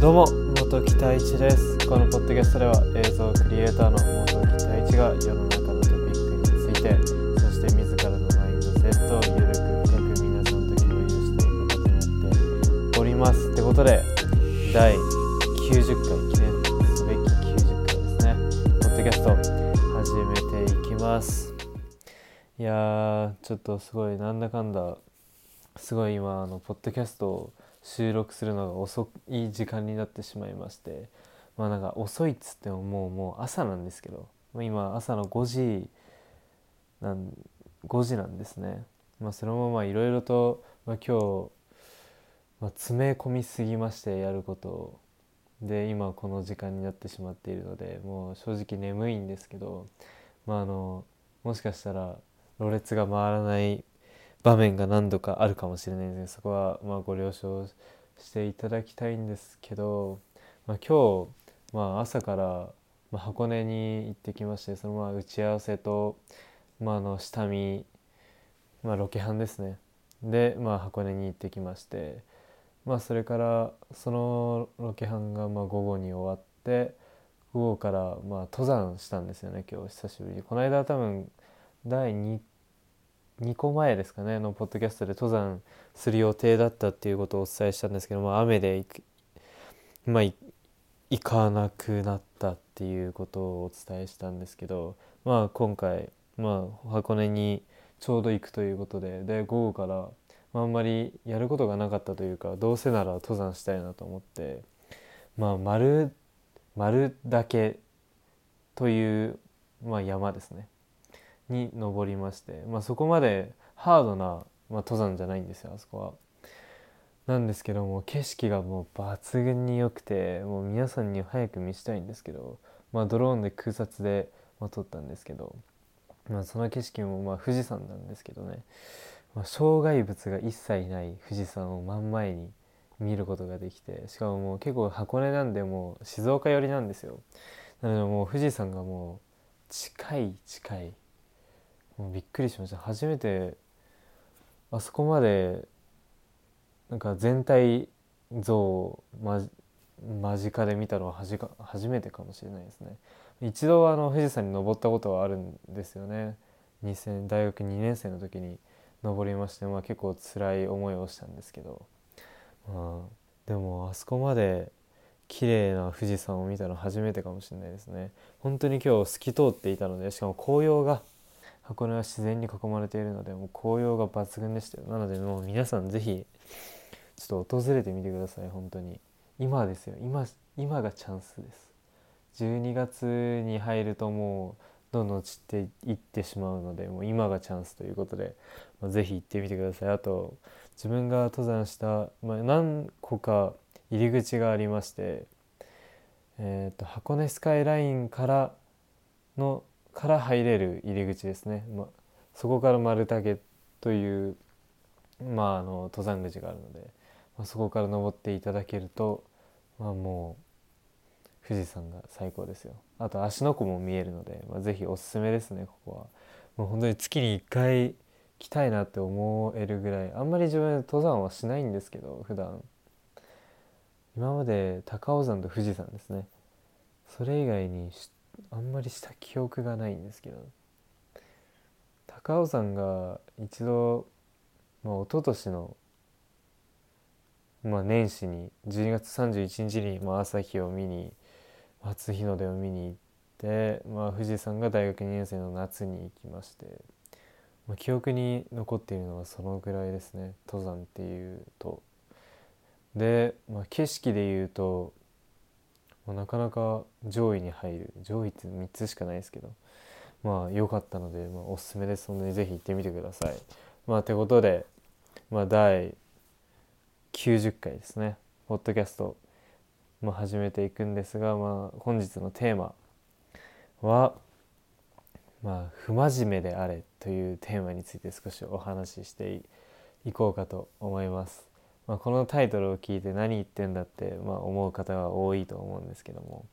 どうも元木太一です。このポッドキャストでは映像クリエイターの元木太一が世の中のトピックについてそして自らのマインドセットをゆるく深く皆さんと共有していく形になっておりますってことで第90回記念すべき90回ですね。ポッドキャスト始めていきます。いやーちょっとすごいなんだかんだすごい今あのポッドキャストを収録するのが遅い時間になってしまいましてまあなんか遅いっつってももうもう朝なんですけど今朝の5時なん5時なんですね。まあ、そのままいろいろと、まあ、今日、まあ、詰め込みすぎましてやることをで今この時間になってしまっているのでもう正直眠いんですけど、まあ、あのもしかしたらろれつが回らない場面が何度かあるかもしれないのでそこはまあご了承していただきたいんですけど、まあ、今日、まあ、朝から箱根に行ってきましてそのまあ打ち合わせと、まあ、あの下見、まあ、ロケハンですね。で、まあ、箱根に行ってきまして、まあ、それからそのロケハンがまあ午後に終わって午後からまあ登山したんですよね今日。久しぶりに。この間多分第2 2個前ですかねのポッドキャストで登山する予定だったっていうことをお伝えしたんですけど、まあ、雨で行く、まあ、行かなくなったっていうことをお伝えしたんですけど、まあ、今回、まあ、箱根にちょうど行くということでで午後から、まあ、あんまりやることがなかったというかどうせなら登山したいなと思ってまあ丸丸だけという、まあ、山ですね。に登りまして、まあ、そこまでハードな、まあ、登山じゃないんですよあそこは。なんですけども景色がもう抜群に良くてもう皆さんに早く見したいんですけど、まあ、ドローンで空撮で、まあ、撮ったんですけど、まあ、その景色もまあ富士山なんですけどね、まあ、障害物が一切ない富士山を真ん前に見ることができてしかももう結構箱根なんでもう静岡寄りなんですよなのでもう富士山がもう近い近いびっくりしました。初めてあそこまでなんか全体像を間近で見たのは初めてかもしれないですね。一度あの富士山に登ったことはあるんですよね。2000大学2年生の時に登りまして、まあ、結構辛い思いをしたんですけど、まあ、でもあそこまで綺麗な富士山を見たの初めてかもしれないですね。本当に今日透き通っていたのでしかも紅葉が箱根は自然に囲まれているのでもう紅葉が抜群でした。よなのでもう皆さん是非ちょっと訪れてみてください。本当に。今ですよ。今今がチャンスです。12月に入るともうどんどん散っていってしまうのでもう今がチャンスということで、まあ、ぜひ行ってみてください。あと自分が登山した、まあ、何個か入り口がありまして、えーと箱根スカイラインからのから入れる入り口ですね、ま、そこから丸岳という、まあ、あの登山口があるので、まあ、そこから登っていただけると、まあ、もう富士山が最高ですよ。あと芦ノ湖も見えるので、まあ、おすすめですねここは。もう本当に月に1回来たいなって思えるぐらいあんまり自分登山はしないんですけど普段。今まで高尾山と富士山ですね。それ以外にあんまりした記憶がないんですけど高尾山が一度、まあ、一昨年の、まあ、年始に12月31日に、まあ、朝日を見に初日の出を見に行って、まあ、富士山が大学2年生の夏に行きまして、まあ、記憶に残っているのはそのぐらいですね登山っていうと。で、まあ、景色でいうとまあ、なかなか上位に入る上位って3つしかないですけどまあ良かったので、まあ、おすすめですのでぜひ行ってみてください。まあてことで、まあ、第90回ですねポッドキャスト、まあ、始めていくんですが、まあ、本日のテーマは「まあ、不真面目であれ」というテーマについて少しお話ししていこうかと思います。まあ、このタイトルを聞いて何言ってんだって、まあ、思う方は多いと思うんですけども、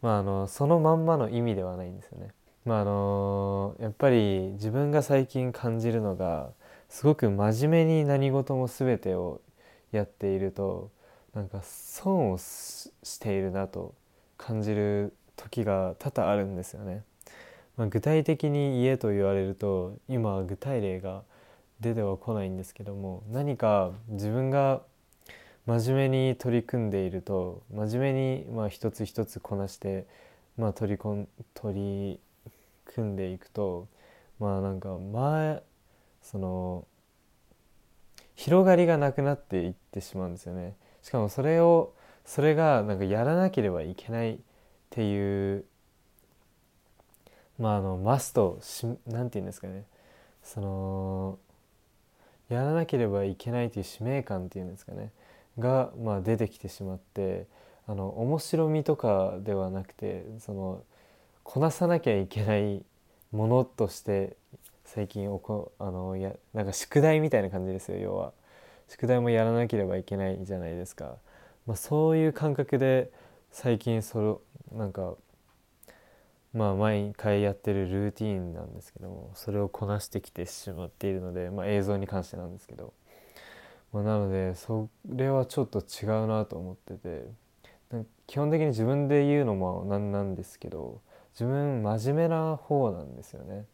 まあ、あのそのまんまの意味ではないんですよね。まああのやっぱり自分が最近感じるのがすごく真面目に何事も全てをやっているとなんか損をしているなと感じる時が多々あるんですよね。まあ、具体的に言えと言われると今は具体例が出てはこないんですけども何か自分が真面目に取り組んでいると真面目にまあ一つ一つこなして、まあ、取りこん取り組んでいくとまあなんか前その広がりがなくなっていってしまうんですよね。しかもそれをそれがなんかやらなければいけないっていうまああのマストしなんて言うんですかねそのやらなければいけないという使命感っていうんですかね。が、まあ、出てきてしまってあの面白みとかではなくてそのこなさなきゃいけないものとして最近おこあのやなんか宿題みたいな感じですよ要は。宿題もやらなければいけないじゃないですか、まあ、そういう感覚で最近それなんかまあ毎回やってるルーティーンなんですけどもそれをこなしてきてしまっているので、まあ、映像に関してなんですけど、まあ、なのでそれはちょっと違うなと思ってて基本的に自分で言うのもなんなんですけど自分真面目な方なんですよね。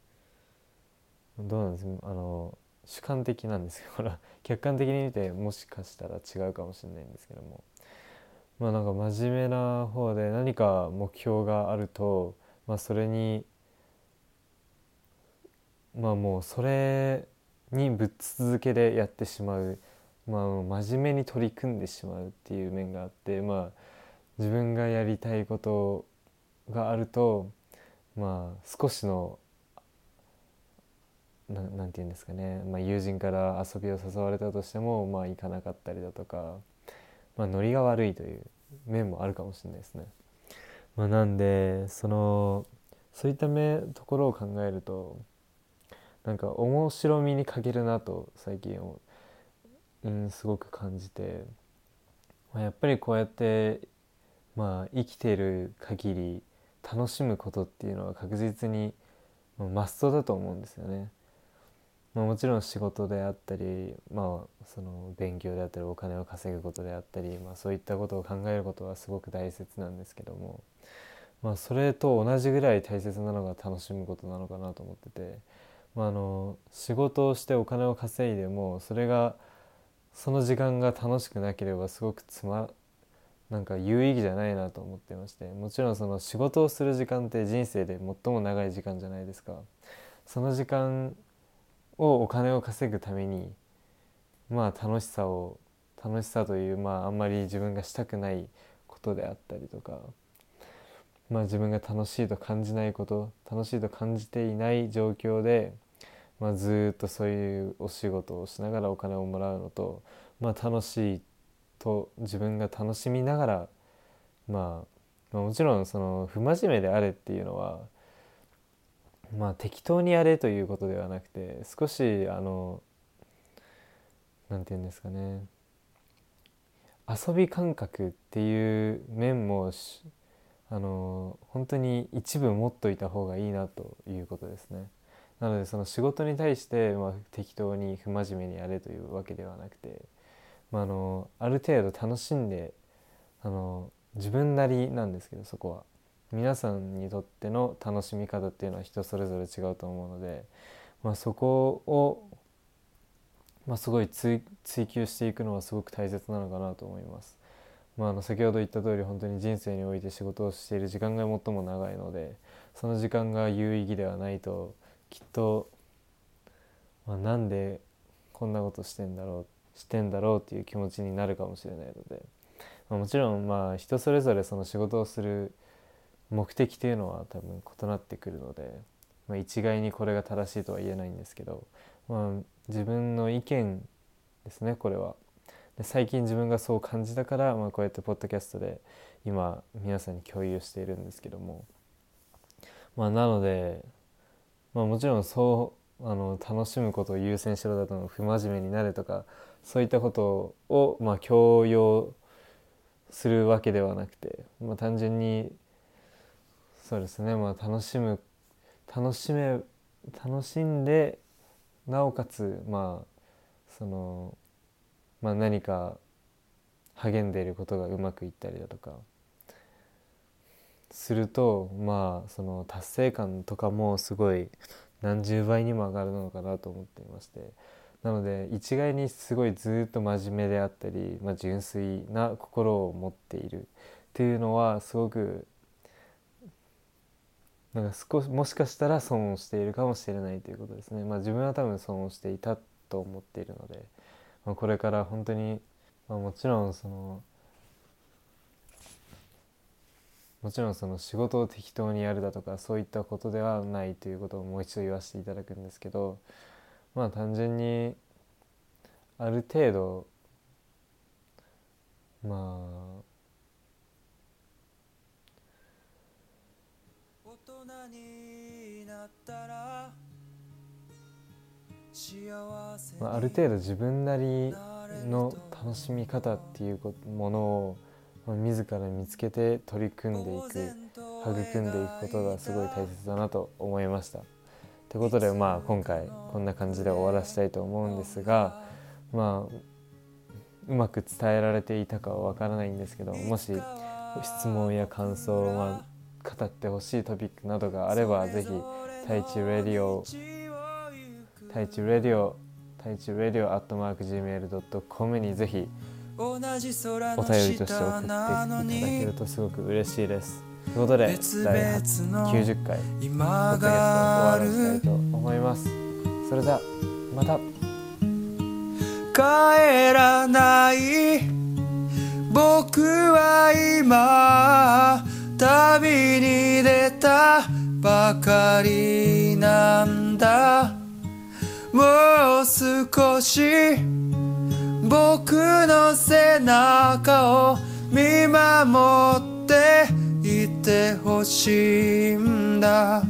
どうなんですあの主観的なんですよこれは客観的に見てもしかしたら違うかもしれないんですけどもまあなんか真面目な方で何か目標があるとまあ、それにまあもうそれにぶっ続けでやってしまう、まあ、真面目に取り組んでしまうっていう面があって、まあ、自分がやりたいことがあると、まあ、少しのななんて言うんですかね、まあ、友人から遊びを誘われたとしても、まあ、行かなかったりだとか、まあ、ノリが悪いという面もあるかもしれないですね。まあ、なんでそのそういった目ところを考えるとなんか面白みに欠けるなと最近を、うん、すごく感じて、まあ、やっぱりこうやってまあ生きている限り楽しむことっていうのは確実にマストだと思うんですよね。まあ、もちろん仕事であったり、まあ、その勉強であったりお金を稼ぐことであったり、まあ、そういったことを考えることはすごく大切なんですけども、まあ、それと同じぐらい大切なのが楽しむことなのかなと思ってて、まあ、あの仕事をしてお金を稼いでもそれがその時間が楽しくなければすごくつまなんか有意義じゃないなと思ってましてもちろんその仕事をする時間って人生で最も長い時間じゃないですか。その時間をお金を稼ぐためにまあ楽しさを楽しさというまああんまり自分がしたくないことであったりとかまあ自分が楽しいと感じないこと楽しいと感じていない状況で、まあ、ずっとそういうお仕事をしながらお金をもらうのと、まあ、楽しいと自分が楽しみながら、まあ、まあもちろんその不真面目であれっていうのはまあ適当にやれということではなくて少しあの何て言うんですかね遊び感覚っていう面もあの本当に一部持っといた方がいいなということですね。なのでその仕事に対して、まあ、適当に不真面目にやれというわけではなくて、まあ、あのある程度楽しんであの自分なりなんですけどそこは皆さんにとっての楽しみ方っていうのは人それぞれ違うと思うので、まあ、そこを、まあ、すごい追求していくのはすごく大切なのかなと思います。まあ、あの先ほど言った通り本当に人生において仕事をしている時間が最も長いのでその時間が有意義ではないときっと、まあ、なんでこんなことしてんだろうしてんだろうっていう気持ちになるかもしれないので、まあ、もちろんまあ人それぞれその仕事をする目的というのは多分異なってくるので、まあ、一概にこれが正しいとは言えないんですけど、まあ、自分の意見ですねこれは。で最近自分がそう感じたから、まあ、こうやってポッドキャストで今皆さんに共有しているんですけども、まあ、なので、まあ、もちろんそうあの楽しむことを優先しろだと不真面目になれとかそういったことを、まあ、強要するわけではなくて、まあ、単純にそうですね。まあ楽しむ楽しめ楽しんでなおかつまあその、まあ、何か励んでいることがうまくいったりだとかするとまあその達成感とかもすごい何十倍にも上がるのかなと思っていましてなので一概にすごいずっと真面目であったり、まあ、純粋な心を持っているっていうのはすごくなんか少しもしかしたら損をしているかもしれないということですね。まあ、自分は多分損をしていたと思っているので、まあ、これから本当に、まあ、もちろんそのもちろんその仕事を適当にやるだとかそういったことではないということをもう一度言わせていただくんですけどまあ単純にある程度まあまあ、ある程度自分なりの楽しみ方っていうものを、ま、自ら見つけて取り組んでいく育んでいくことがすごい大切だなと思いました。ということでまあ今回こんな感じで終わらせたいと思うんですがまあうまく伝えられていたかはわからないんですけどもし質問や感想、まあ、語ってほしいトピックなどがあればぜひ太一レディオ太一レディオ太一レディオアットマーク Gmail.com にぜひお便りとして送っていただけるとすごく嬉しいです。ということで第90回ポッドキャストを終わらせたいと思います。それではまた。帰らない。僕は今ばかりなんだ。もう少し僕の背中を見守っていてほしいんだ。